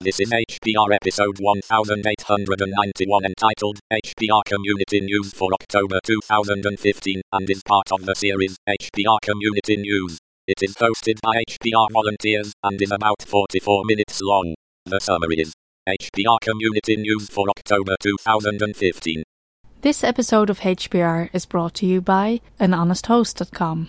This is HPR episode 1891 entitled HPR Community News for October 2015 and is part of the series HPR Community News. It is hosted by HPR volunteers and is about 44 minutes long. The summary is HPR Community News for October 2015. This episode of HPR is brought to you by anhonesthost.com.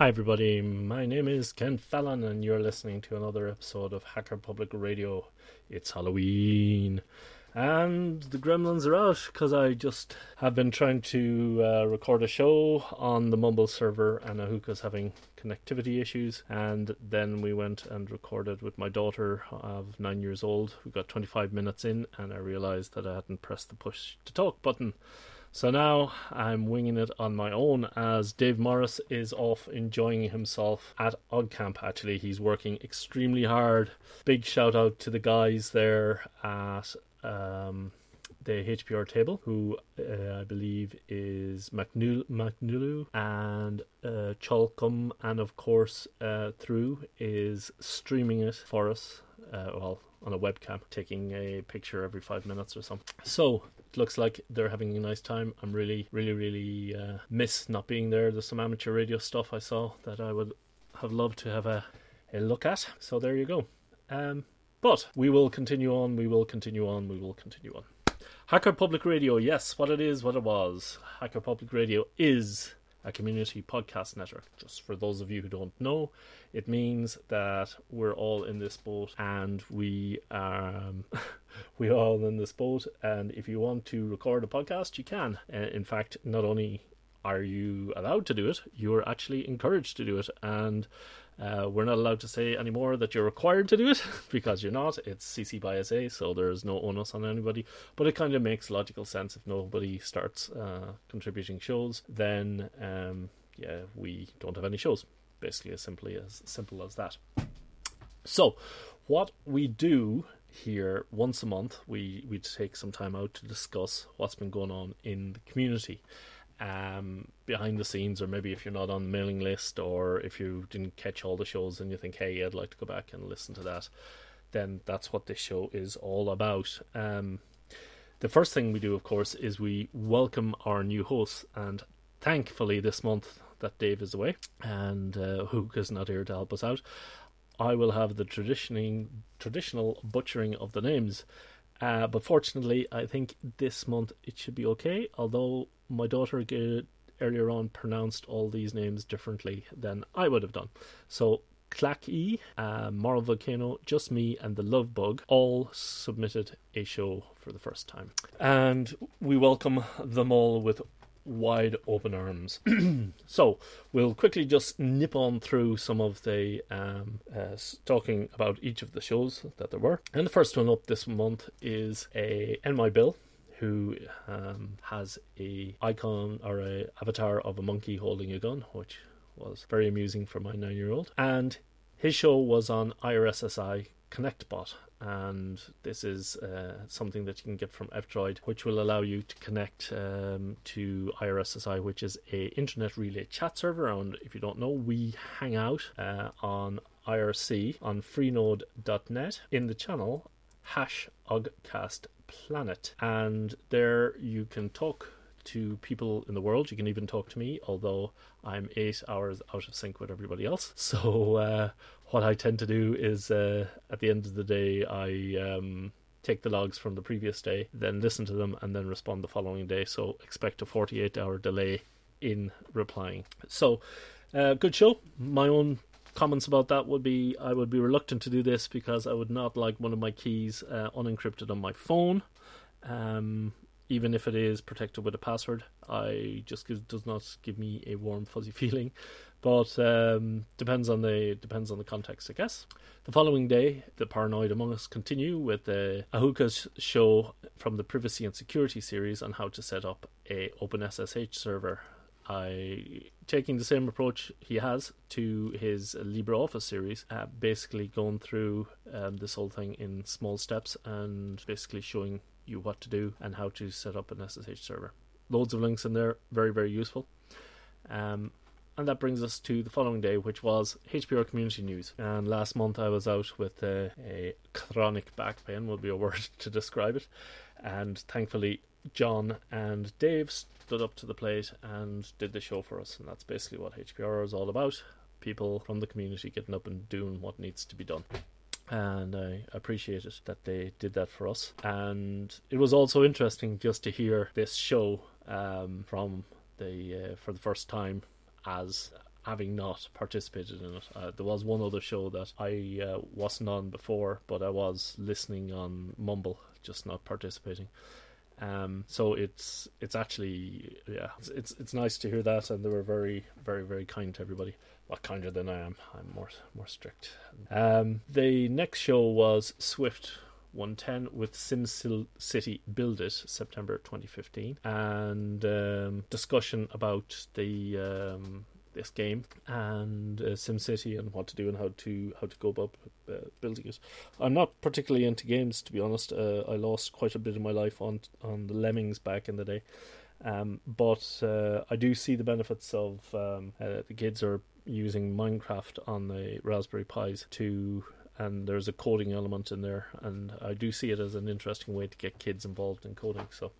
Hi, everybody. My name is Ken Fallon, and you're listening to another episode of Hacker Public Radio. It's Halloween, and the gremlins are out because I just have been trying to uh, record a show on the Mumble server, and Ahuka's having connectivity issues. And then we went and recorded with my daughter of nine years old, We got 25 minutes in, and I realized that I hadn't pressed the push to talk button. So now I'm winging it on my own as Dave Morris is off enjoying himself at OggCamp. Actually, he's working extremely hard. Big shout out to the guys there at um, the HPR table, who uh, I believe is McNulu and uh, and of course, uh, through is streaming it for us. Uh, well, on a webcam, taking a picture every five minutes or something. So it looks like they're having a nice time. I'm really, really, really uh, miss not being there. There's some amateur radio stuff I saw that I would have loved to have a, a look at. So there you go. Um, but we will continue on. We will continue on. We will continue on. Hacker Public Radio, yes, what it is, what it was. Hacker Public Radio is a community podcast network. Just for those of you who don't know, it means that we're all in this boat and we um we're all in this boat and if you want to record a podcast you can. In fact, not only are you allowed to do it, you're actually encouraged to do it and uh, we're not allowed to say anymore that you're required to do it because you're not. It's CC by SA, so there's no onus on anybody. But it kind of makes logical sense if nobody starts uh, contributing shows, then um, yeah, we don't have any shows. Basically, as simply as simple as that. So, what we do here once a month, we we take some time out to discuss what's been going on in the community um, behind the scenes, or maybe if you're not on the mailing list, or if you didn't catch all the shows and you think, hey, I'd like to go back and listen to that, then that's what this show is all about. Um, the first thing we do, of course, is we welcome our new hosts, and thankfully this month that Dave is away and uh, Hook is not here to help us out. I will have the traditioning, traditional butchering of the names. Uh, but fortunately, I think this month it should be okay. Although my daughter earlier on pronounced all these names differently than I would have done. So Clack E, uh, Moral Volcano, Just Me, and The Love Bug all submitted a show for the first time. And we welcome them all with wide open arms. so we'll quickly just nip on through some of the um, uh, talking about each of the shows that there were. And the first one up this month is a NY Bill who um, has a icon or a avatar of a monkey holding a gun, which was very amusing for my nine year old. And his show was on IRSSI ConnectBot, and this is uh, something that you can get from F-Droid, which will allow you to connect um, to IRSSI, which is a internet relay chat server. And if you don't know, we hang out uh, on IRC on freenode.net in the channel hash oggcast planet, and there you can talk to people in the world. You can even talk to me, although I'm eight hours out of sync with everybody else. So uh, what I tend to do is, uh, at the end of the day, I um, take the logs from the previous day, then listen to them, and then respond the following day. So expect a 48 hour delay in replying. So, uh, good show. My own comments about that would be I would be reluctant to do this because I would not like one of my keys uh, unencrypted on my phone. Um, even if it is protected with a password, I just gives, does not give me a warm fuzzy feeling. But um, depends on the depends on the context, I guess. The following day, the Paranoid Among Us continue with the Ahuka's show from the Privacy and Security series on how to set up a OpenSSH server. I taking the same approach he has to his LibreOffice series, uh, basically going through um, this whole thing in small steps and basically showing you what to do and how to set up an SSH server. Loads of links in there, very very useful. Um, and that brings us to the following day, which was HPR Community News. And last month I was out with uh, a chronic back pain, would be a word to describe it. And thankfully, John and Dave stood up to the plate and did the show for us. And that's basically what HPR is all about people from the community getting up and doing what needs to be done and I appreciate it that they did that for us. And it was also interesting just to hear this show um, from the uh, for the first time as having not participated in it. Uh, there was one other show that I uh, wasn't on before, but I was listening on Mumble, just not participating. Um, so it's it's actually yeah, it's, it's, it's nice to hear that, and they were very very very kind to everybody. Kinder than I am. I'm more more strict. Um, the next show was Swift 110 with SimCity Build It, September 2015, and um, discussion about the um, this game and uh, SimCity and what to do and how to how to go about uh, building it. I'm not particularly into games, to be honest. Uh, I lost quite a bit of my life on on the Lemmings back in the day. Um, but uh, I do see the benefits of um, uh, the kids are using Minecraft on the Raspberry Pis to and there's a coding element in there, and I do see it as an interesting way to get kids involved in coding. So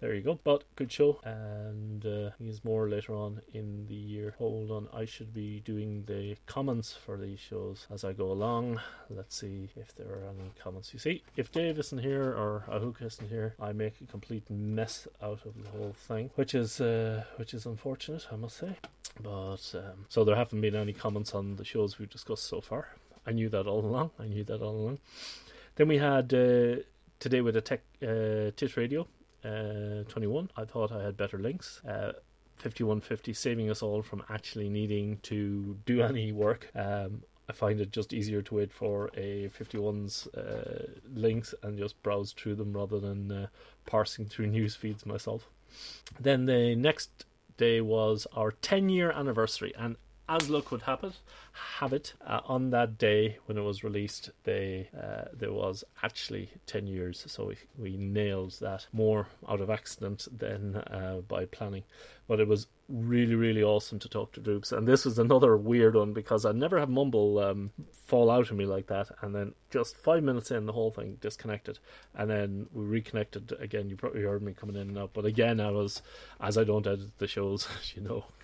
there you go. But good show, and uh, he's more later on in the year. Hold on, I should be doing the comments for these shows as I go along. Let's see if there are any comments. You see, if Dave isn't here or Ahuka isn't here, I make a complete mess out of the whole thing, which is uh, which is unfortunate, I must say. But um, so there haven't been any comments on the shows we've discussed so far. I knew that all along. I knew that all along. Then we had uh, today with a tech uh, tit radio uh, 21. I thought I had better links. Uh, 5150 saving us all from actually needing to do any work. Um, I find it just easier to wait for a 51's uh, links and just browse through them rather than uh, parsing through news feeds myself. Then the next day was our 10 year anniversary, and as luck would have it, uh, on that day when it was released, they uh, there was actually ten years. So we, we nailed that more out of accident than uh, by planning. But it was really really awesome to talk to Droops, and this was another weird one because I never have Mumble um, fall out of me like that, and then just five minutes in, the whole thing disconnected, and then we reconnected again. You probably heard me coming in and out, but again, I was as I don't edit the shows, you know.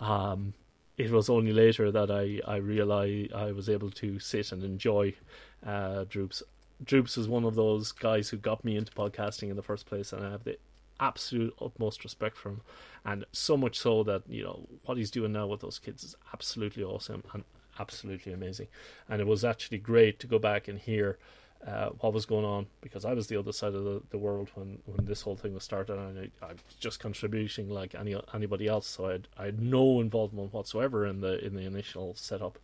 Um, it was only later that I, I realized I was able to sit and enjoy uh, Droops. Droops is one of those guys who got me into podcasting in the first place, and I have the absolute utmost respect for him. And so much so that, you know, what he's doing now with those kids is absolutely awesome and absolutely amazing. And it was actually great to go back and hear uh, what was going on because I was the other side of the, the world when, when this whole thing was started, and I, I was just contributing like any anybody else. So I had, I had no involvement whatsoever in the in the initial setup,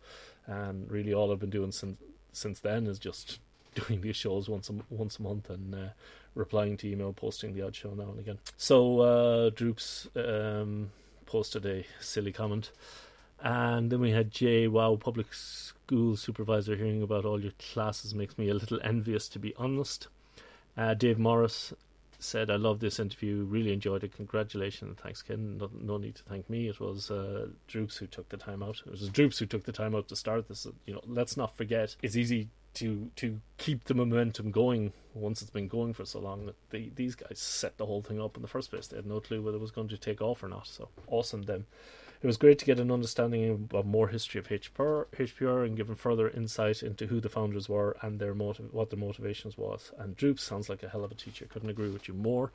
and really all I've been doing since since then is just doing these shows once a once a month and uh, replying to email, posting the odd show now and again. So uh, Droops um, posted a silly comment. And then we had Jay, wow, public school supervisor hearing about all your classes makes me a little envious, to be honest. Uh, Dave Morris said, I love this interview, really enjoyed it. Congratulations, thanks, Ken. No, no need to thank me. It was uh, Droops who took the time out. It was Droops who took the time out to start this. You know, let's not forget, it's easy to to keep the momentum going once it's been going for so long. They, these guys set the whole thing up in the first place. They had no clue whether it was going to take off or not. So awesome them. It was great to get an understanding of more history of HPR, HPR and given further insight into who the founders were and their what their motivations was. And Droop sounds like a hell of a teacher. Couldn't agree with you more.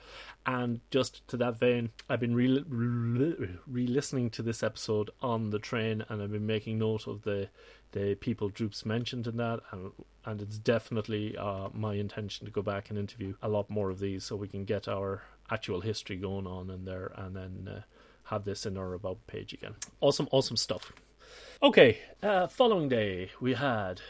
And just to that vein, I've been re listening to this episode on the train, and I've been making note of the the people Droops mentioned in that, and and it's definitely uh, my intention to go back and interview a lot more of these, so we can get our actual history going on in there, and then uh, have this in our about page again. Awesome, awesome stuff. Okay, uh, following day we had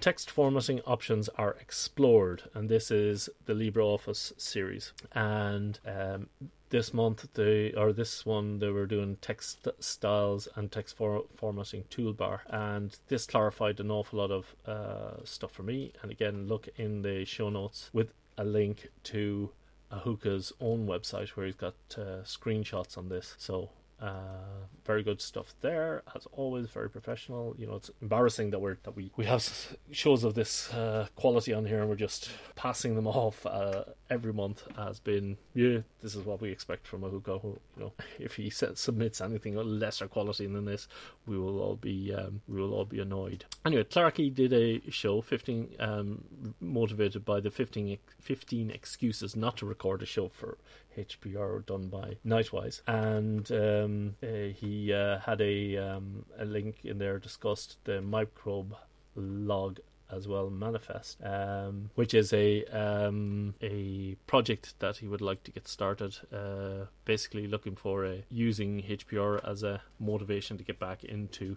text formatting options are explored, and this is the LibreOffice series. And um, this month, they or this one, they were doing text styles and text for, formatting toolbar, and this clarified an awful lot of uh, stuff for me. And again, look in the show notes with a link to Ahuka's own website where he's got uh, screenshots on this. So uh, very good stuff there, as always. Very professional. You know, it's embarrassing that we're that we we have shows of this uh, quality on here, and we're just passing them off uh, every month as been yeah, this is what we expect from Ahuka. You know, if he submits anything lesser quality than this, we will all be um, we will all be annoyed. Anyway, clacke did a show, fifteen um, motivated by the 15, 15 excuses not to record a show for HPR done by Nightwise, and um, uh, he uh, had a um, a link in there discussed the microbe log as well manifest um, which is a um, a project that he would like to get started uh, basically looking for a, using HPR as a motivation to get back into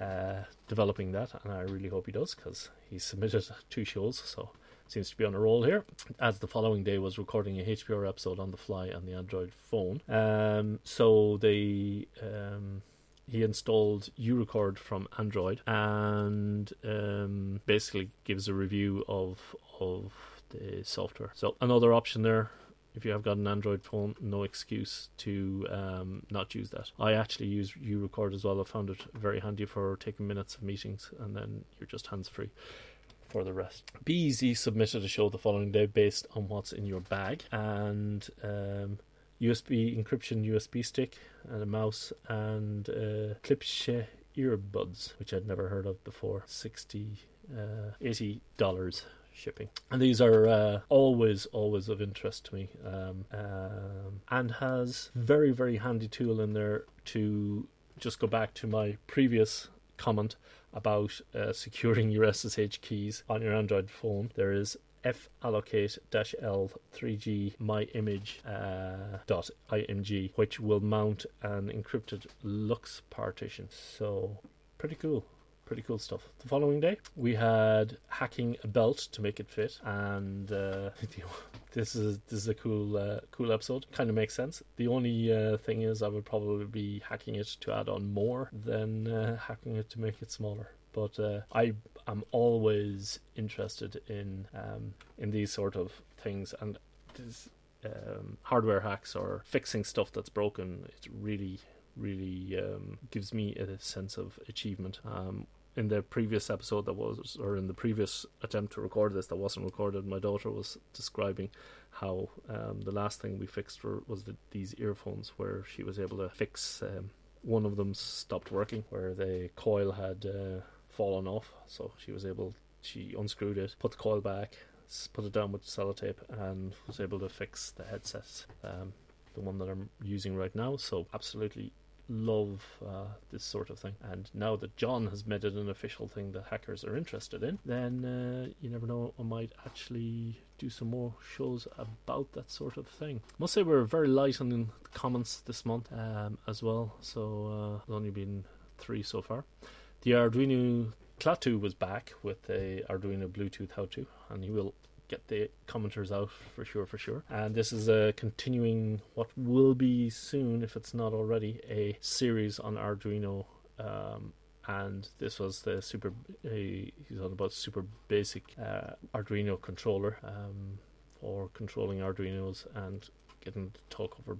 uh, developing that. And I really hope he does because he submitted two shows so seems to be on a roll here. As the following day was recording a HPR episode on the fly on the Android phone. Um, so they um, he installed uRecord from Android and um, basically gives a review of of the software. So another option there. If you have got an Android phone, no excuse to um, not use that. I actually use uRecord as well. I found it very handy for taking minutes of meetings, and then you're just hands free for the rest. BEZ submitted a show the following day based on what's in your bag and um, USB encryption USB stick and a mouse and uh, Klipsch earbuds, which I'd never heard of before. 60 uh, 80 dollars shipping. And these are uh, always, always of interest to me. Um, um, and has very, very handy tool in there to just go back to my previous comment about uh, securing your SSH keys on your Android phone, there is fallocate l 3g my image uh, dot img which will mount an encrypted LUKS partition. So pretty cool pretty cool stuff. The following day, we had hacking a belt to make it fit, and uh, this is this is a cool uh, cool episode. Kind of makes sense. The only uh, thing is, I would probably be hacking it to add on more than uh, hacking it to make it smaller. But uh, I am always interested in um, in these sort of things, and this, um, hardware hacks or fixing stuff that's broken. It really really um, gives me a sense of achievement. Um, in the previous episode that was, or in the previous attempt to record this that wasn't recorded, my daughter was describing how um, the last thing we fixed were, was the, these earphones, where she was able to fix um, one of them stopped working, where the coil had uh, fallen off, so she was able, she unscrewed it, put the coil back, put it down with sellotape, and was able to fix the headsets. Um, the one that I'm using right now, so absolutely love uh, this sort of thing. And now that John has made it an official thing that hackers are interested in, then uh, you never know, I might actually do some more shows about that sort of thing. Must say we're very light on the comments this month um, as well, so uh, only been three so far. The Arduino Klaatu was back with a Arduino Bluetooth how to, and he will get the commenters out for sure, for sure. And this is a continuing what will be soon, if it's not already, a series on Arduino. Um, and this was the super. Uh, he's on about super basic uh, Arduino controller um, for controlling Arduinos and getting to talk over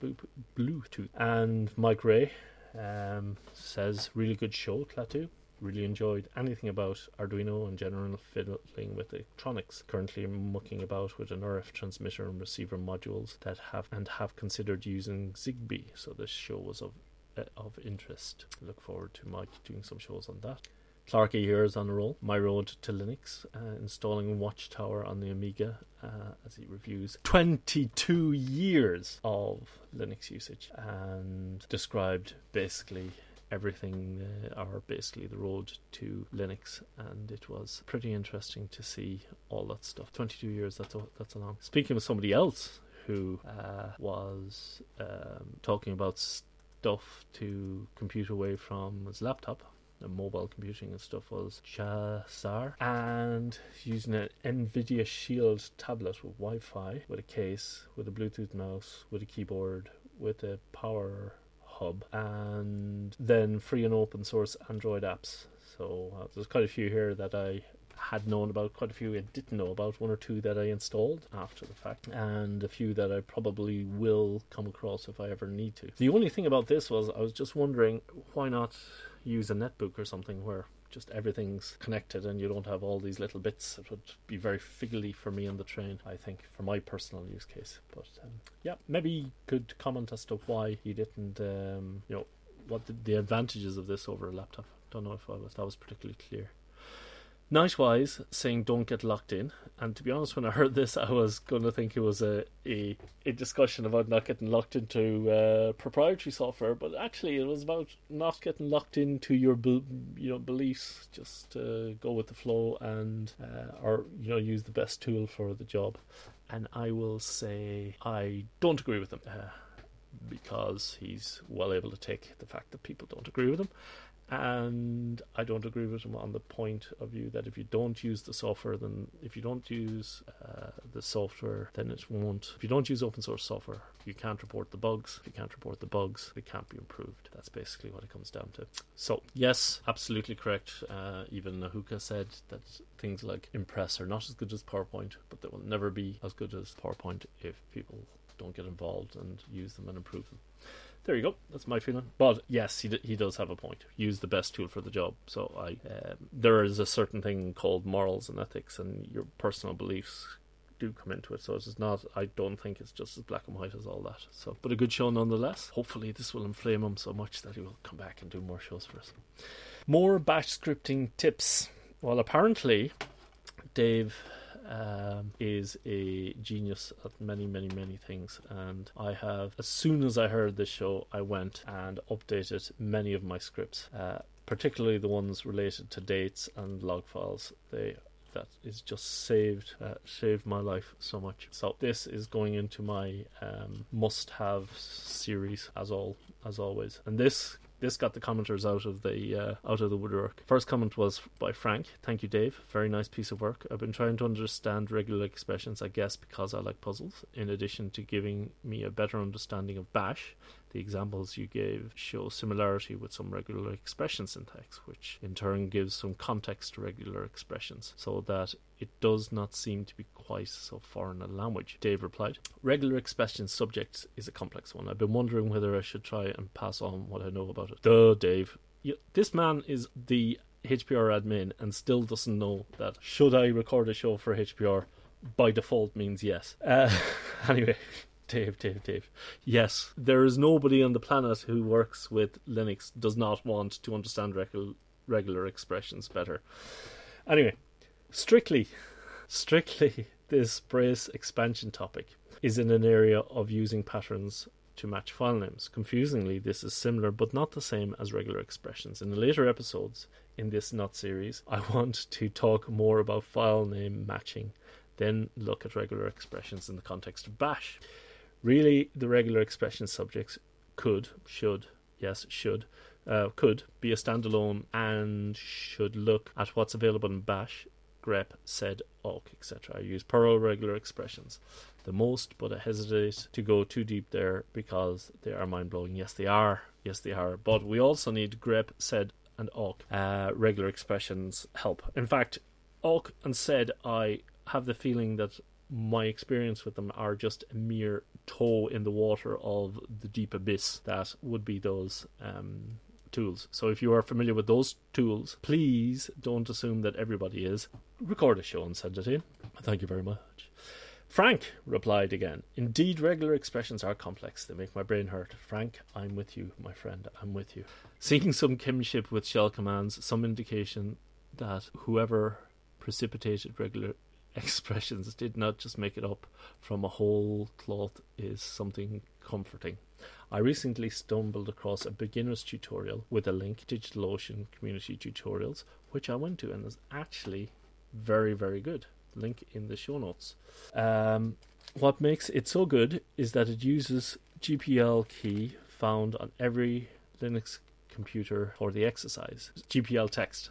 Bluetooth. And Mike Ray um, says, really good show, Klaatu really enjoyed anything about Arduino and general fiddling with electronics. Currently mucking about with an RF transmitter and receiver modules that have and have considered using ZigBee. So this show was of uh, of interest. Look forward to Mike doing some shows on that. clacke here is on a roll. My road to Linux, uh, installing Watchtower on the Amiga uh, as he reviews 22 years of Linux usage and described basically everything, uh, or basically the road to Linux, and it was pretty interesting to see all that stuff. 22 years, that's a, that's a long. Speaking of somebody else who uh, was um, talking about stuff to compute away from his laptop, the mobile computing and stuff was Chazar and using an Nvidia Shield tablet with Wi-Fi, with a case, with a Bluetooth mouse, with a keyboard, with a power hub, and then free and open source Android apps. So uh, there's quite a few here that I had known about, quite a few I didn't know about, one or two that I installed after the fact, and a few that I probably will come across if I ever need to. The only thing about this was I was just wondering why not use a netbook or something where just everything's connected and you don't have all these little bits. It would be very fiddly for me on the train, I think, for my personal use case. But um, yeah, maybe you could comment as to why you didn't, um, you know, what the, the, advantages of this over a laptop. Don't know if I was that was particularly clear. Nightwise saying don't get locked in, and to be honest, when I heard this, I was going to think it was a a, a discussion about not getting locked into uh, proprietary software, but actually it was about not getting locked into your you know beliefs. Just uh, go with the flow and uh, or you know use the best tool for the job. And I will say I don't agree with him uh, because he's well able to take the fact that people don't agree with him and I don't agree with him on the point of view that if you don't use the software, then if you don't use uh, the software, then it won't. If you don't use open source software, you can't report the bugs. If you can't report the bugs, it can't be improved. That's basically what it comes down to. So yes, absolutely correct. Uh, even Ahuka said that things like Impress are not as good as PowerPoint, but they will never be as good as PowerPoint if people don't get involved and use them and improve them there you go. That's my feeling. But yes, he d- he does have a point. Use the best tool for the job. So I uh, there is a certain thing called morals and ethics, and your personal beliefs do come into it. So it's not. I don't think it's just as black and white as all that. So, but a good show nonetheless. Hopefully, this will inflame him so much that he will come back and do more shows for us. More bash scripting tips. Well, apparently, Dave um, is a genius at many, many, many things. And I have, as soon as I heard this show, I went and updated many of my scripts, uh, particularly the ones related to dates and log files. They that is just saved uh, saved my life so much. So this is going into my um, must-have series as all as always, and this this got the commenters out of the uh, out of the woodwork. First comment was by Frank. Thank you, Dave. Very nice piece of work. I've been trying to understand regular expressions, I guess, because I like puzzles. In addition to giving me a better understanding of Bash, the examples you gave show similarity with some regular expression syntax, which in turn gives some context to regular expressions, so that it does not seem to be so foreign a language. Dave replied, Regular expression subject is a complex one. I've been wondering whether I should try and pass on what I know about it. Duh, Dave. You, this man is the HPR admin and still doesn't know that should I record a show for HPR by default means yes. Uh, anyway, Dave, Dave, Dave. Yes, there is nobody on the planet who works with Linux does not want to understand regular regular expressions better. Anyway, strictly, strictly, this brace expansion topic is in an area of using patterns to match file names. Confusingly, this is similar but not the same as regular expressions. In the later episodes in this Not series, I want to talk more about file name matching, then look at regular expressions in the context of Bash. Really, the regular expression subjects could, should, yes, should, uh, could be a standalone and should look at what's available in Bash, grep, sed, awk, etc. I use Perl regular expressions the most, but I hesitate to go too deep there because they are mind blowing. Yes, they are. Yes, they are. But we also need grep, sed, and awk. Uh, regular expressions help. In fact, awk and sed, I have the feeling that my experience with them are just a mere toe in the water of the deep abyss that would be those um, tools. So if you are familiar with those tools, please don't assume that everybody is. Record a show and send it in. Thank you very much. Frank replied again, Indeed, regular expressions are complex. They make my brain hurt. Frank, I'm with you, my friend. I'm with you. Seeking some kinship with shell commands, some indication that whoever precipitated regular expressions did not just make it up from a whole cloth is something comforting. I recently stumbled across a beginner's tutorial with a link, to DigitalOcean Community Tutorials, which I went to and is actually very, very good. Link in the show notes. Um, what makes it so good is that it uses GPL key found on every Linux computer for the exercise, GPL text.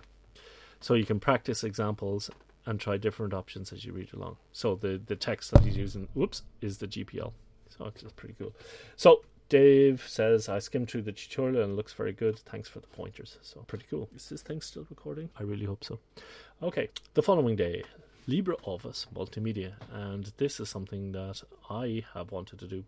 So you can practice examples and try different options as you read along. So the, the text that he's using, whoops, is the GPL. So it's pretty cool. So Dave says, I skimmed through the tutorial and it looks very good. Thanks for the pointers. So pretty cool. Is this thing still recording? I really hope so. Okay, the following day, LibreOffice Multimedia. And this is something that I have wanted to do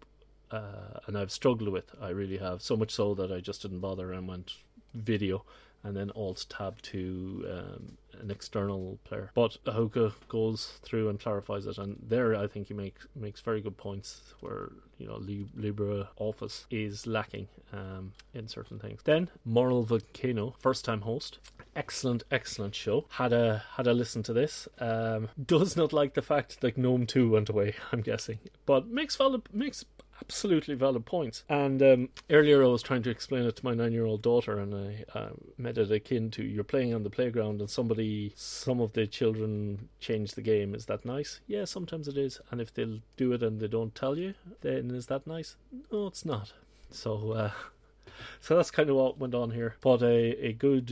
uh, and I've struggled with. I really have. So much so that I just didn't bother and went video and then Alt Tab to um, an external player. But Ahuka goes through and clarifies it, and there I think he makes makes very good points where you know LibreOffice is lacking um, in certain things. Then Moral Volcano, first time host, excellent, excellent show. Had a had a listen to this. Um, does not like the fact that GNOME two went away. I'm guessing, but makes valid makes absolutely valid points. And um, earlier I was trying to explain it to my nine year old daughter, and I uh, it akin to you're playing on the playground and somebody, some of the children change the game. Is that nice? Yeah, sometimes it is. And if they'll do it and they don't tell you, then is that nice? No, it's not. So, uh, so that's kind of what went on here. But a, a good,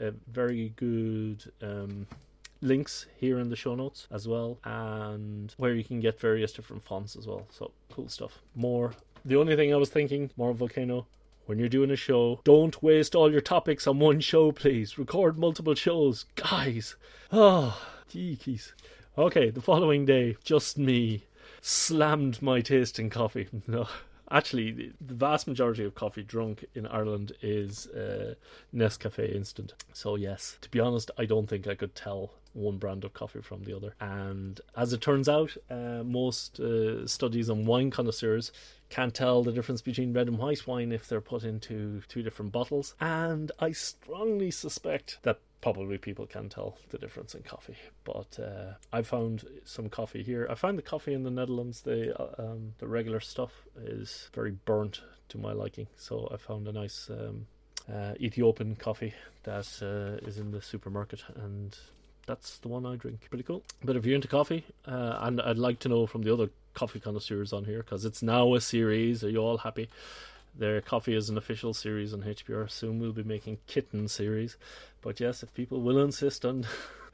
uh, a very good um, links here in the show notes as well, and where you can get various different fonts as well. So cool stuff. More. The only thing I was thinking, more volcano. When you're doing a show, don't waste all your topics on one show, please. Record multiple shows, guys. Oh, jeekies. Okay, the following day, just me slammed my tasting coffee. No, actually, the vast majority of coffee drunk in Ireland is uh, Nescafe Instant. So, yes, to be honest, I don't think I could tell one brand of coffee from the other. And as it turns out, uh, most uh, studies on wine connoisseurs can't tell the difference between red and white wine if they're put into two different bottles. And I strongly suspect that probably people can tell the difference in coffee. But uh, I found some coffee here. I find the coffee in the Netherlands, the uh, um, the regular stuff, is very burnt to my liking. So I found a nice um, uh, Ethiopian coffee that uh, is in the supermarket, and that's the one I drink. Pretty cool. But if you're into coffee, uh, and I'd like to know from the other coffee connoisseurs on here, because it's now a series. Are you all happy? Their coffee is an official series on HPR. Soon we'll be making kitten series. But yes, if people will insist on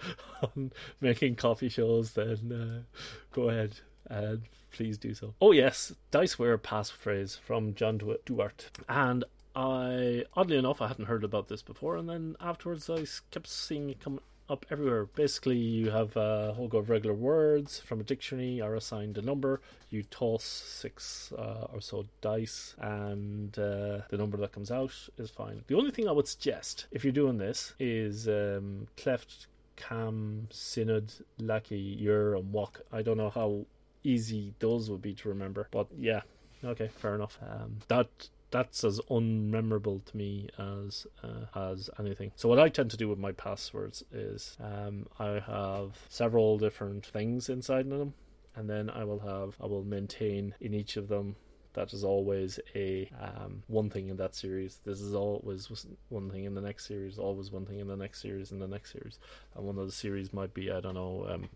on making coffee shows, then uh, go ahead and please do so. Oh yes, Diceware passphrase from John Duarte, and I oddly enough I hadn't heard about this before, and then afterwards I kept seeing it come up everywhere. Basically, you have a whole go of regular words from a dictionary are assigned a number. You toss six uh, or so dice, and uh, the number that comes out is fine. The only thing I would suggest if you're doing this is um, cleft, cam, synod, lucky, yer, and walk. I don't know how easy those would be to remember, but yeah, okay, fair enough. Um, that that's as unmemorable to me as uh, as anything. So what I tend to do with my passwords is um, I have several different things inside of them, and then I will have I will maintain in each of them. That is always a um, one thing in that series. This is always one thing in the next series. Always one thing in the next series. In the next series, and one of the series might be I don't know um,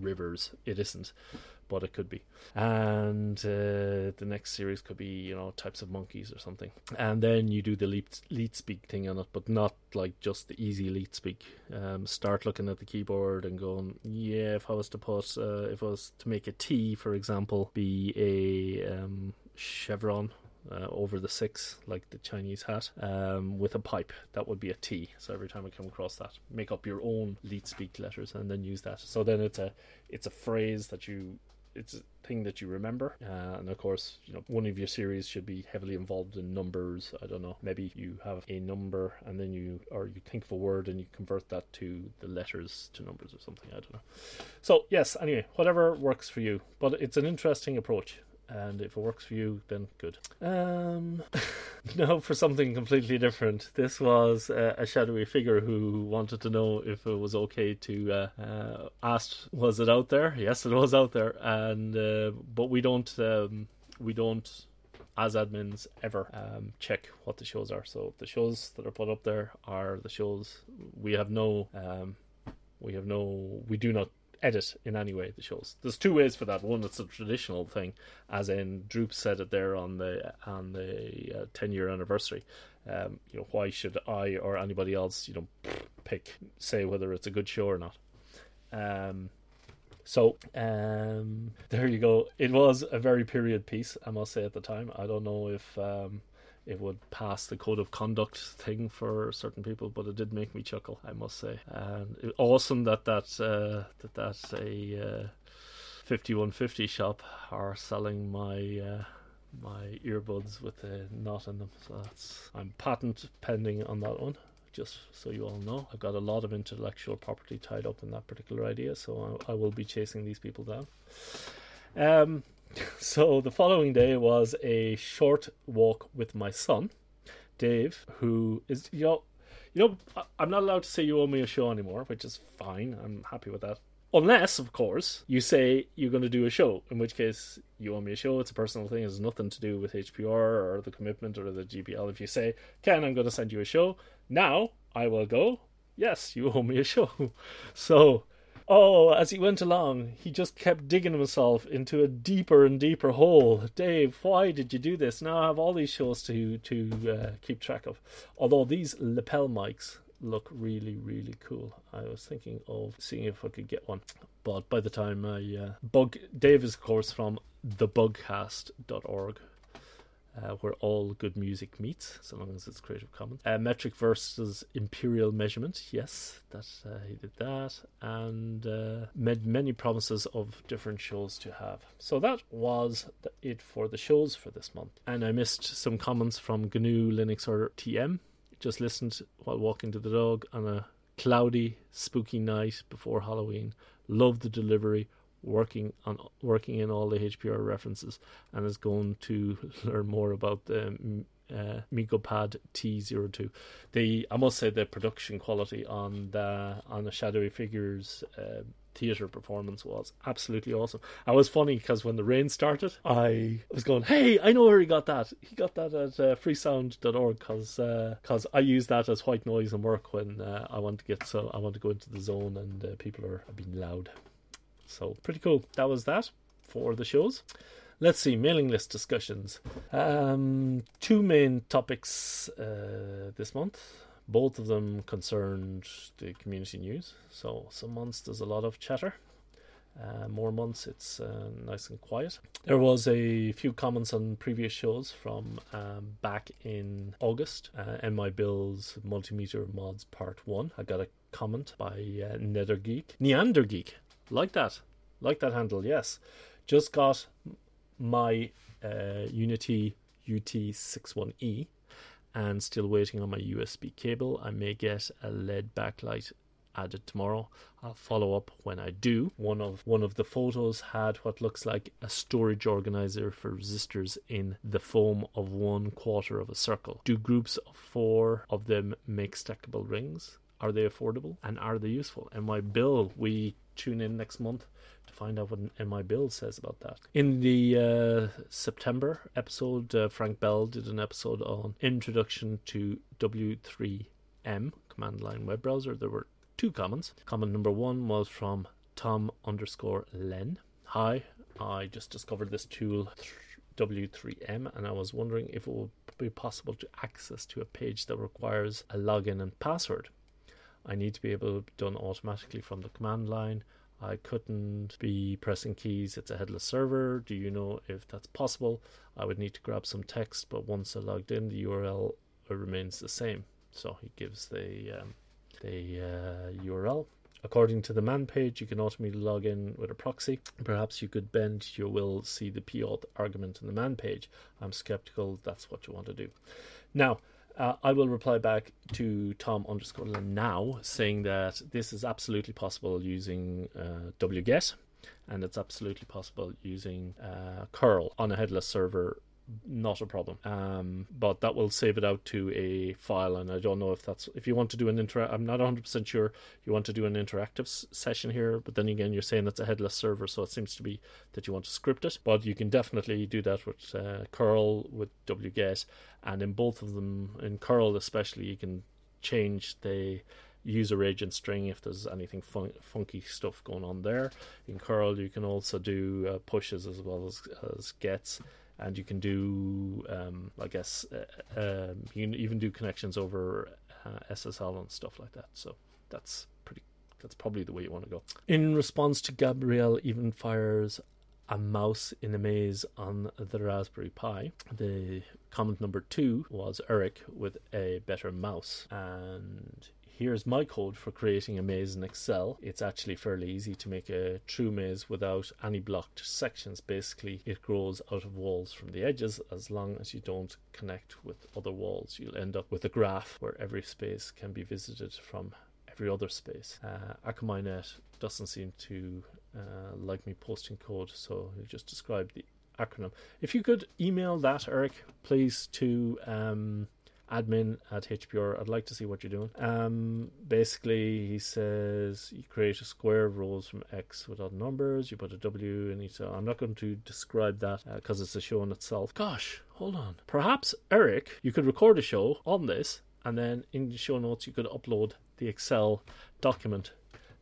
rivers. It isn't, but it could be. And uh, the next series could be, you know, types of monkeys or something. And then you do the leet, leet speak thing on it, but not like just the easy leet speak. Um, start looking at the keyboard and going, yeah, if I was to put, uh, if I was to make a T, for example, be a um, chevron uh, over the six, like the Chinese hat, um, with a pipe. That would be a T. So every time I come across that, make up your own leet speak letters and then use that. So then it's a it's a phrase that you it's a thing that you remember. Uh, and of course, you know, one of your series should be heavily involved in numbers. I don't know. Maybe you have a number and then you, or you think of a word and you convert that to the letters to numbers or something. I don't know. So, yes, anyway, whatever works for you. But it's an interesting approach and if it works for you, then good. Um, now for something completely different. This was uh, a shadowy figure who wanted to know if it was okay to uh, uh, asked, was it out there? Yes, it was out there, and uh, but we don't um, we don't as admins ever um, check what the shows are. So the shows that are put up there are the shows we have no. Um, we have no. We do not edit in any way the shows. There's two ways for that. One, it's a traditional thing, as in Droop said it there on the on the uh, ten year anniversary. Um, you know, why should I or anybody else, you know, pick say whether it's a good show or not? Um, so um, there you go. It was a very period piece, I must say at the time. I don't know if um, it would pass the code of conduct thing for certain people, but it did make me chuckle, I must say. And it, awesome that that uh, that that's a uh, fifty one fifty shop are selling my. Uh, my earbuds with a knot in them, so that's I'm patent pending on that one just so you all know. I've got a lot of intellectual property tied up in that particular idea, so I, I will be chasing these people down. Um, so the following day was a short walk with my son, Dave, who is you know, you know, I'm not allowed to say you owe me a show anymore, which is fine. I'm happy with that. Unless, of course, you say you're going to do a show, in which case you owe me a show. It's a personal thing. It has nothing to do with HPR or the commitment or the GPL. If you say, Ken, I'm going to send you a show, now I will go, yes, you owe me a show. So Oh, as he went along, he just kept digging himself into a deeper and deeper hole. Dave, why did you do this? Now I have all these shows to to uh, keep track of. Although these lapel mics look really, really cool. I was thinking of seeing if I could get one, but by the time I uh, bug Dave is of course from thebugcast.org, uh, where all good music meets, so long as it's Creative Commons. Uh, metric versus imperial measurement, yes, that uh, he did that, and uh, made many promises of different shows to have. So that was it for the shows for this month. And I missed some comments from GNU Linux or TM. Just listened while walking to the dog on a cloudy, spooky night before Halloween. Loved the delivery working on working in all the HPR references and is going to learn more about the uh, MeeGoPad T02. The I must say the production quality on the on the Shadowy Figures uh, theater performance was absolutely awesome. I was funny because when the rain started, I was going, "Hey, I know where he got that. He got that at uh, freesound.org because because uh, I use that as white noise in work when uh, I want to get so I want to go into the zone and uh, people are being loud." So pretty cool. That was that for the shows. Let's see, mailing list discussions. Um, two main topics uh, this month. Both of them concerned the community news. So some months there's a lot of chatter. Uh, more months it's uh, nice and quiet. There was a few comments on previous shows from um, back in August. Uh, NYbill's Multimeter Mods Part 1. I got a comment by uh, Nethergeek. Neander Geek like that, like that handle. Yes, just got my uh, UNI-T UT61E and still waiting on my USB cable. I may get a LED backlight added tomorrow. I'll follow up when I do. One of one of the photos had what looks like a storage organizer for resistors in the foam of one quarter of a circle. Do groups of four of them make stackable rings? Are they affordable and are they useful? And NYbill, we tune in next month to find out what NYbill says about that. In the uh, September episode, uh, Frank Bell did an episode on Introduction to W3M command line web browser. There were two comments. Comment number one was from Tom underscore Len. Hi, I just discovered this tool. W3M, and I was wondering if it would be possible to access to a page that requires a login and password. I need to be able to be done automatically from the command line. I couldn't be pressing keys. It's a headless server. Do you know if that's possible? I would need to grab some text, but once I logged in, the URL remains the same. So he gives the um, the uh, URL. According to the man page, you can automatically log in with a proxy. Perhaps you could bend your will see the pauth argument in the man page. I'm skeptical that's what you want to do. Now, uh, I will reply back to Tom underscore now saying that this is absolutely possible using uh, wget and it's absolutely possible using uh, curl on a headless server not a problem. Um, but that will save it out to a file, and I don't know if that's if you want to do an inter. I'm not 100 percent sure you want to do an interactive s- session here, but then again, you're saying it's a headless server, so it seems to be that you want to script it. But you can definitely do that with uh, curl with wget, and in both of them, in curl especially, you can change the user agent string if there's anything fun- funky stuff going on there. In curl, you can also do uh, pushes as well as, as gets and you can do, um, I guess, uh, um, you can even do connections over uh, SSL and stuff like that. So that's pretty. That's probably the way you want to go. In response to Gabriel Evenfire's a mouse in a maze on the Raspberry Pi. The comment number two was Eric with a better mouse, and here's my code for creating a maze in Excel. It's actually fairly easy to make a true maze without any blocked sections. Basically, it grows out of walls from the edges as long as you don't connect with other walls. You'll end up with a graph where every space can be visited from every other space. Uh, Akamainet doesn't seem to uh, like me posting code, so he'll just describe the acronym. If you could email that, Eric, please, to um, admin at HPR. I'd like to see what you're doing. Um, basically, he says you create a square of rows from X without numbers. You put a W in each. I'm not going to describe that because uh, it's a show in itself. Gosh, hold on. Perhaps Eric, you could record a show on this, and then in the show notes you could upload the Excel document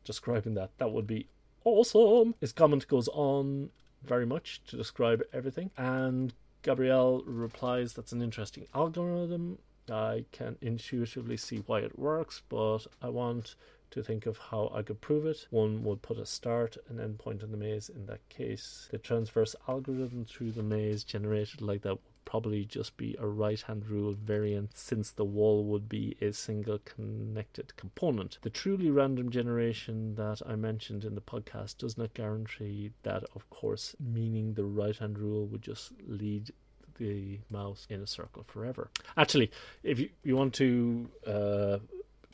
describing that. That would be awesome. His comment goes on very much to describe everything, and Gabriel replies, That's an interesting algorithm. I can intuitively see why it works, but I want to think of how I could prove it. One would put a start and end point in the maze. In that case, the transverse algorithm through the maze generated like that would probably just be a right hand rule variant since the wall would be a single connected component. The truly random generation that I mentioned in the podcast does not guarantee that, of course, meaning the right hand rule would just lead the mouse in a circle forever. Actually, if you, you want to. Uh,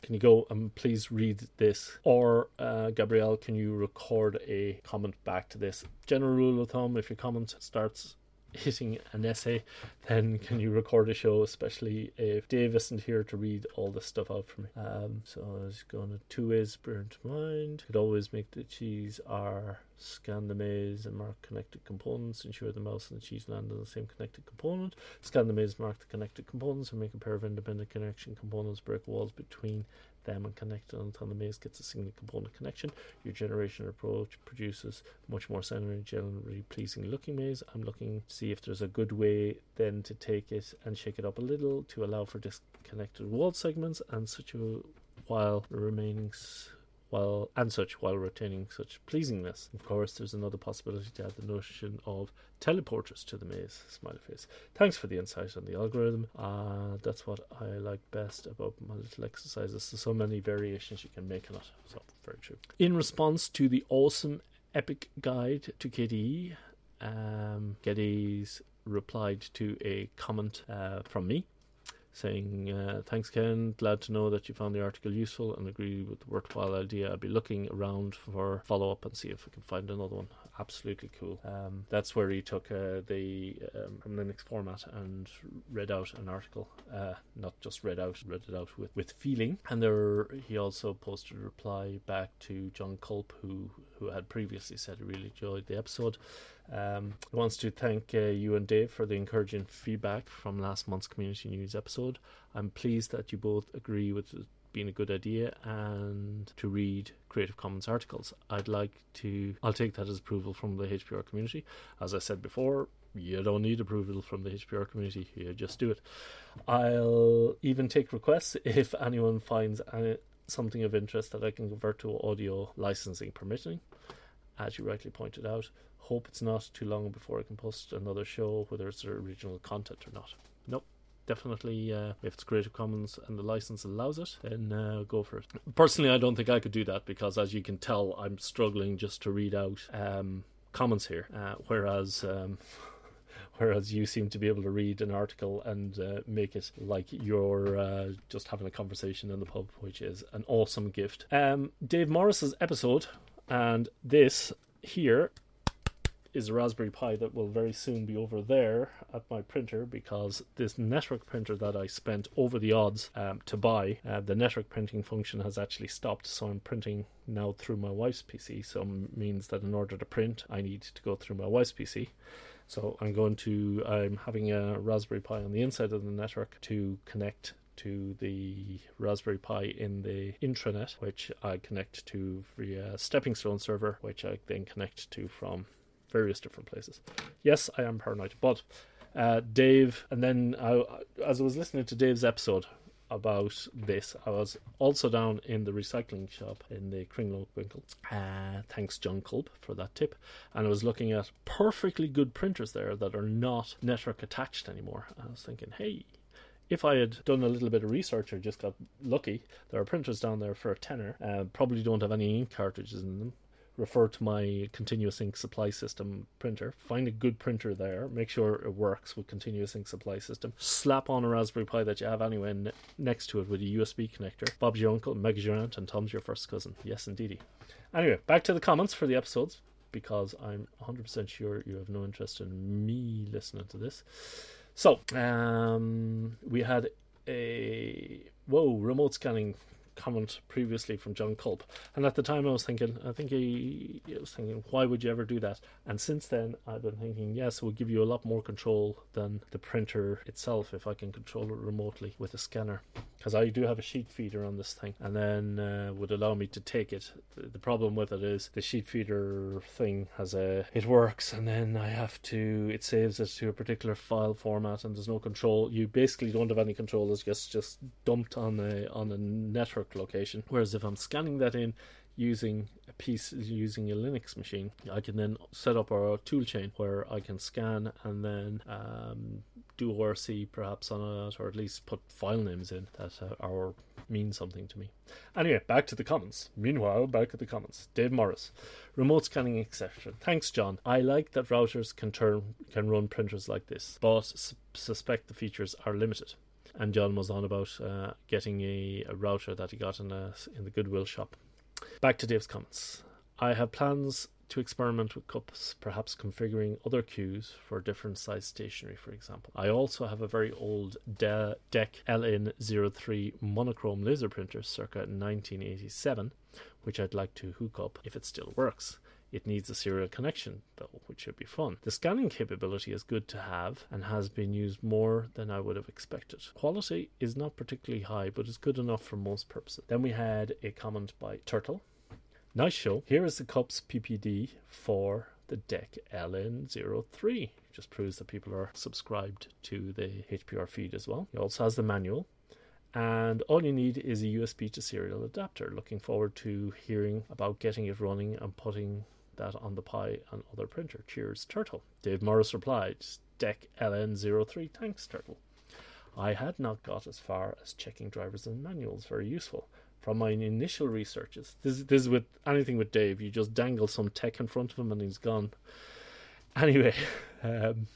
can you go and please read this? Or, uh, Gabriel, can you record a comment back to this? General rule of thumb if your comment starts hitting an essay, then can you record a show, especially if Dave isn't here to read all this stuff out for me. Um, so I was going to two ways burnt mind. Could always make the cheese R scan the maze and mark connected components, ensure the mouse and the cheese land on the same connected component. Scan the maze, mark the connected components, and make a pair of independent connection components, break walls between them and connect it until the maze gets a single component connection. Your generation approach produces much more sound and generally pleasing looking maze. I'm looking to see if there's a good way then to take it and shake it up a little to allow for disconnected wall segments and such a while the remaining while and such while retaining such pleasingness. Of course, there's another possibility to add the notion of teleporters to the maze. Smiley face. Thanks for the insight on the algorithm. Uh, that's what I like best about my little exercises. There's so many variations you can make on it. So very true. In response to the awesome epic guide to KDE, um, Geddes replied to a comment uh, from me saying, uh, Thanks, Ken. Glad to know that you found the article useful and agree with the worthwhile idea. I'll be looking around for follow up and see if we can find another one. Absolutely cool. Um, that's where he took uh, the um, from Linux format and read out an article, uh, not just read out, read it out with, with feeling. And there, he also posted a reply back to Jon Kulp, who who had previously said he really enjoyed the episode. Um, he wants to thank uh, you and Dave for the encouraging feedback from last month's community news episode. I'm pleased that you both agree with it being a good idea and to read Creative Commons articles. I'd like to, I'll take that as approval from the HPR community. As I said before, you don't need approval from the HPR community, you just do it. I'll even take requests if anyone finds something of interest that I can convert to audio licensing permitting. As you rightly pointed out, hope it's not too long before I can post another show, whether it's original content or not. Nope, definitely, uh, if it's Creative Commons and the license allows it, then uh, go for it. Personally, I don't think I could do that because, as you can tell, I'm struggling just to read out um, comments here, uh, whereas. Um, whereas you seem to be able to read an article and uh, make it like you're uh, just having a conversation in the pub, which is an awesome gift. Um, Dave Morris's episode, and this here is a Raspberry Pi that will very soon be over there at my printer because this network printer that I spent over the odds um, to buy, uh, the network printing function has actually stopped. So I'm printing now through my wife's PC. So means that in order to print, I need to go through my wife's PC. So I'm going to, I'm having a Raspberry Pi on the inside of the network to connect to the Raspberry Pi in the intranet, which I connect to via Stepping Stone server, which I then connect to from various different places. Yes, I am paranoid, but uh, Dave, and then I, as I was listening to Dave's episode about this, I was also down in the recycling shop in the Kringloopwinkel. Uh, thanks, Jon Kulp, for that tip. And I was looking at perfectly good printers there that are not network attached anymore. I was thinking, hey, if I had done a little bit of research or just got lucky, there are printers down there for a tenner. Uh, probably don't have any ink cartridges in them refer to my continuous ink supply system printer. Find a good printer there. Make sure it works with continuous ink supply system. Slap on a Raspberry Pi that you have anyway ne- next to it with a USB connector. Bob's your uncle, Meg's your aunt, and Tom's your first cousin. Yes, indeedy. Anyway, back to the comments for the episodes because I'm 100% sure you have no interest in me listening to this. So, um, we had a whoa remote scanning comment previously from Jon Kulp, and at the time I was thinking, I think he, was thinking, why would you ever do that? And since then, I've been thinking, yes, it will give you a lot more control than the printer itself if I can control it remotely with a scanner, because I do have a sheet feeder on this thing, and then uh, would allow me to take it. The, problem with it is the sheet feeder thing has a it works, and then I have to it saves it to a particular file format, and there's no control. You basically don't have any control. It's just just dumped on a on a network location. Whereas if I'm scanning that in using a piece using a Linux machine, I can then set up a toolchain where I can scan and then um, do ORC perhaps on it, or at least put file names in that uh, are mean something to me. Anyway, back to the comments. Meanwhile, back at the comments. Dave Morris, remote scanning exception. Thanks, John. I like that routers can turn can run printers like this, but s- suspect the features are limited and John was on about uh, getting a, a, router that he got in a, in the Goodwill shop. Back to Dave's comments. I have plans to experiment with cups, perhaps configuring other queues for different size stationery, for example. I also have a very old De- DEC LN03 monochrome laser printer circa 1987, which I'd like to hook up if it still works. It needs a serial connection, though, which should be fun. The scanning capability is good to have and has been used more than I would have expected. Quality is not particularly high, but is good enough for most purposes. Then we had a comment by Turtle. Nice show. Here is the cups PPD for the DEC LN03. Just proves that people are subscribed to the HPR feed as well. He also has the manual and all you need is a USB to serial adapter. Looking forward to hearing about getting it running and putting that on the Pi and other printer. Cheers, Turtle. Dave Morris replied, DEC LN03, thanks, Turtle. I had not got as far as checking drivers and manuals, very useful. From my initial researches, this, this is with anything with Dave, you just dangle some tech in front of him and he's gone. Anyway, um,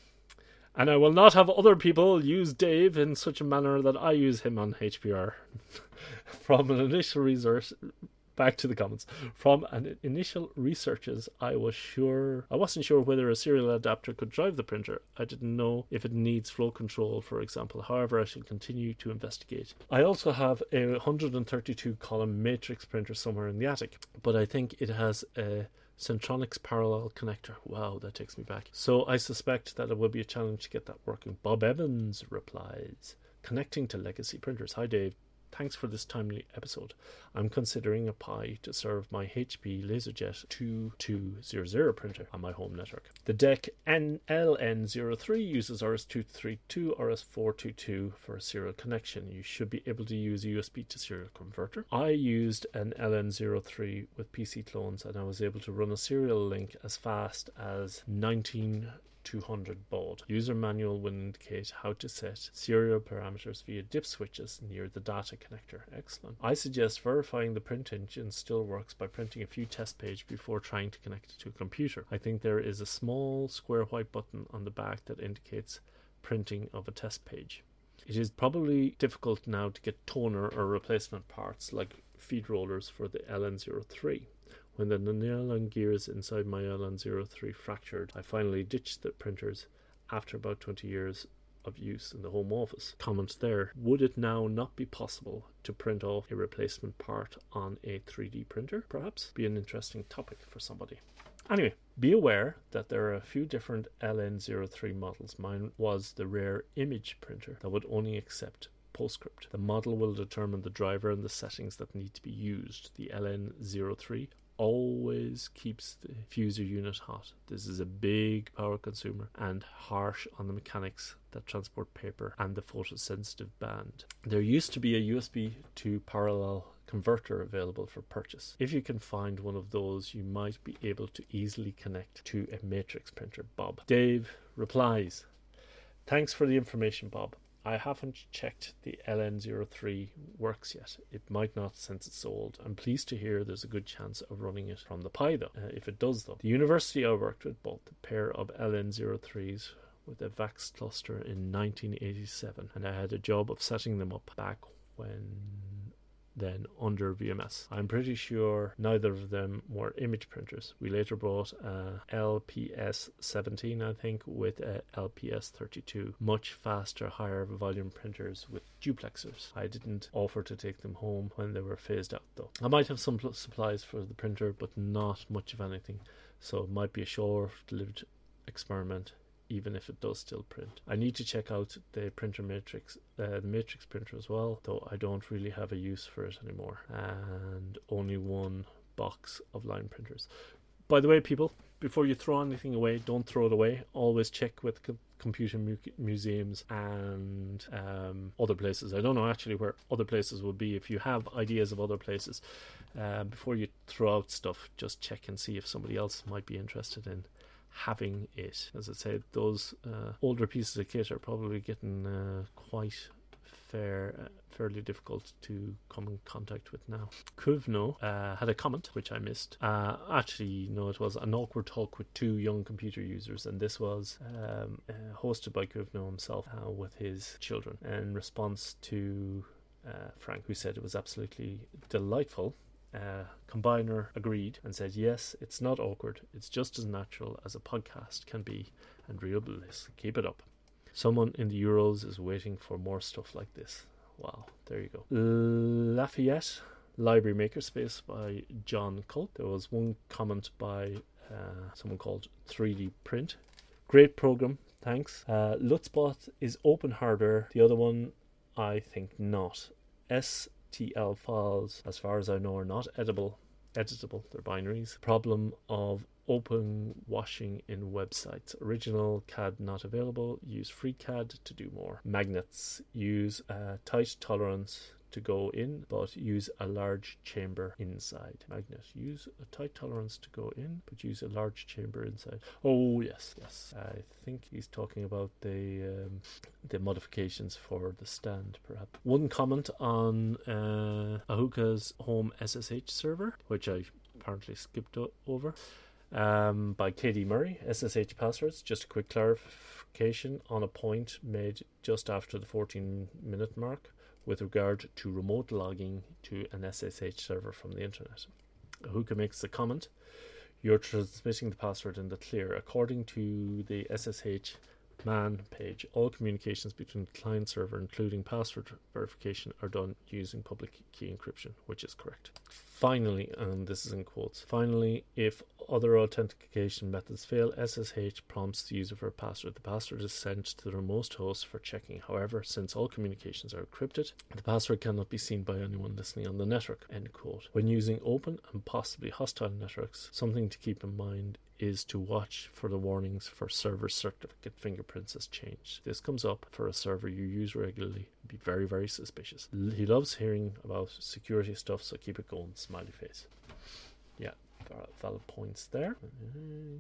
and I will not have other people use Dave in such a manner that I use him on HPR. From an initial research, back to the comments. From an initial researches, I was sure I wasn't sure whether a serial adapter could drive the printer. I didn't know if it needs flow control, for example. However, I shall continue to investigate. I also have a 132 column matrix printer somewhere in the attic, but I think it has a Centronics parallel connector. Wow, that takes me back. So I suspect that it will be a challenge to get that working. Bob Evans replies, connecting to legacy printers. Hi, Dave. Thanks for this timely episode. I'm considering a Pi to serve my HP LaserJet 2200 printer on my home network. The DEC NLN03 uses RS232 RS422 for a serial connection. You should be able to use a USB to serial converter. I used an LN03 with PC clones and I was able to run a serial link as fast as 19 200 baud. User manual will indicate how to set serial parameters via dip switches near the data connector. Excellent. I suggest verifying the print engine still works by printing a few test page before trying to connect it to a computer. I think there is a small square white button on the back that indicates printing of a test page. It is probably difficult now to get toner or replacement parts like feed rollers for the LN03. When the nylon gears inside my LN03 fractured, I finally ditched the printers after about 20 years of use in the home office. Comment there. Would it now not be possible to print off a replacement part on a 3D printer? Perhaps be an interesting topic for somebody. Anyway, be aware that there are a few different LN03 models. Mine was the rare image printer that would only accept PostScript. The model will determine the driver and the settings that need to be used. The LN03 always keeps the fuser unit hot. This is a big power consumer and harsh on the mechanics that transport paper and the photosensitive band. There used to be a USB to parallel converter available for purchase. If you can find one of those, you might be able to easily connect to a matrix printer. Bob. Dave replies Thanks for the information, Bob. I haven't checked the LN03 works yet. It might not since it's sold. I'm pleased to hear there's a good chance of running it from the Pi though, uh, if it does though. The university I worked with bought a pair of LN03s with a VAX cluster in 1987 and I had a job of setting them up back when then under VMS. I'm pretty sure neither of them were image printers. We later bought a LPS 17, I think, with a LPS 32, much faster, higher volume printers with duplexers. I didn't offer to take them home when they were phased out, though. I might have some supplies for the printer, but not much of anything, so it might be a short lived experiment even if it does still print. I need to check out the printer matrix, uh, the matrix printer as well, though I don't really have a use for it anymore, and only one box of line printers. By the way, people, before you throw anything away, don't throw it away. Always check with co- computer mu- museums and um, other places. I don't know actually where other places would be. If you have ideas of other places, uh, before you throw out stuff, just check and see if somebody else might be interested in having it. As I said, those uh, older pieces of kit are probably getting uh, quite fair, uh, fairly difficult to come in contact with now. Kuvno uh, had a comment which I missed. Uh, actually, no, it was an awkward talk with two young computer users, and this was um, uh, hosted by Kuvno himself uh, with his children in response to uh, Frank, who said it was absolutely delightful uh, combiner agreed and said, Yes, it's not awkward. It's just as natural as a podcast can be and real bliss. Keep it up. Someone in the Euros is waiting for more stuff like this. Wow, there you go. Lafayette Library Makerspace by Jon Kulp. There was one comment by uh, someone called 3D Print. Great program, thanks. Uh, LulzBot is open hardware. The other one, I think not. S TL files, as far as I know, are not editable. Editable, they're binaries. Problem of open washing in websites. Original CAD not available. Use FreeCAD to do more. Magnets use a tight tolerance to go in, but use a large chamber inside. Magnet. Use a tight tolerance to go in, but use a large chamber inside. Oh yes, yes. I think he's talking about the um, the modifications for the stand, perhaps. One comment on uh, Ahuka's home SSH server, which I apparently skipped o- over. Um, by Katie Murray, SSH passwords. Just a quick clarification on a point made just after the 14 minute mark with regard to remote logging to an SSH server from the internet. Ahuka makes the comment You're transmitting the password in the clear. According to the SSH man page, all communications between client server, including password verification, are done using public key encryption, which is correct. Finally, and this is in quotes, finally, if other authentication methods fail, SSH prompts the user for a password. The password is sent to the remote host for checking. However, since all communications are encrypted, the password cannot be seen by anyone listening on the network. End quote. When using open and possibly hostile networks, something to keep in mind is to watch for the warnings for server certificate fingerprints has changed. This comes up for a server you use regularly. Be very, very suspicious. He loves hearing about security stuff, so keep it going. Smiley face. Yeah, valid points there.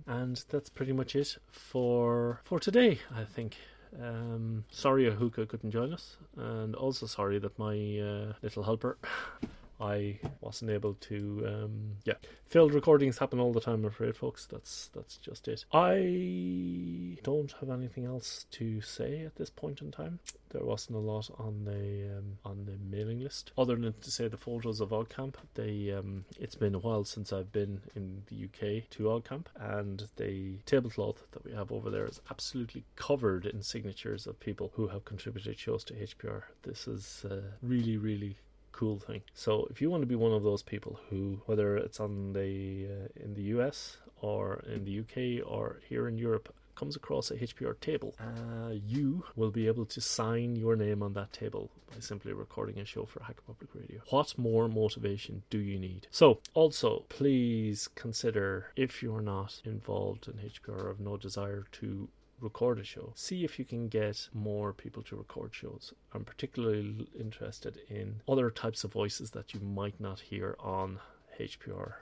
And that's pretty much it for for today, I think. Um, sorry Ahuka couldn't join us, and also sorry that my uh, little helper I wasn't able to. Um, yeah, failed recordings happen all the time. I'm afraid, folks. That's that's just it. I don't have anything else to say at this point in time. There wasn't a lot on the um, on the mailing list, other than to say the photos of OggCamp. They um, it's been a while since I've been in the UK to OggCamp, and the tablecloth that we have over there is absolutely covered in signatures of people who have contributed shows to HPR. This is uh, really really cool thing. So if you want to be one of those people who, whether it's on the uh, in the US or in the UK or here in Europe, comes across a HPR table, uh, you will be able to sign your name on that table by simply recording a show for Hacker Public Radio. What more motivation do you need? So, also, please consider if you're not involved in HPR or have no desire to record a show. See if you can get more people to record shows. I'm particularly interested in other types of voices that you might not hear on HPR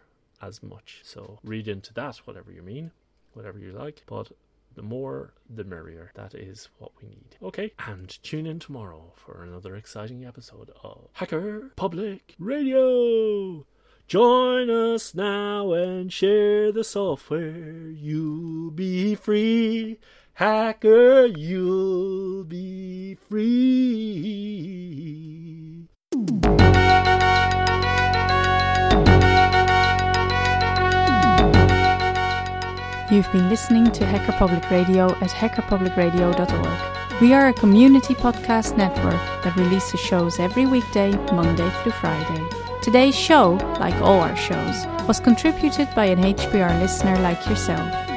as much. So read into that, whatever you mean, whatever you like. But the more, the merrier. That is what we need. Okay, and tune in tomorrow for another exciting episode of Hacker Public Radio. Join us now and share the software. You'll be free. Hacker, you'll be free. You've been listening to Hacker Public Radio at hackerpublicradio.org. We are a community podcast network that releases shows every weekday, Monday through Friday. Today's show, like all our shows, was contributed by an HPR listener like yourself.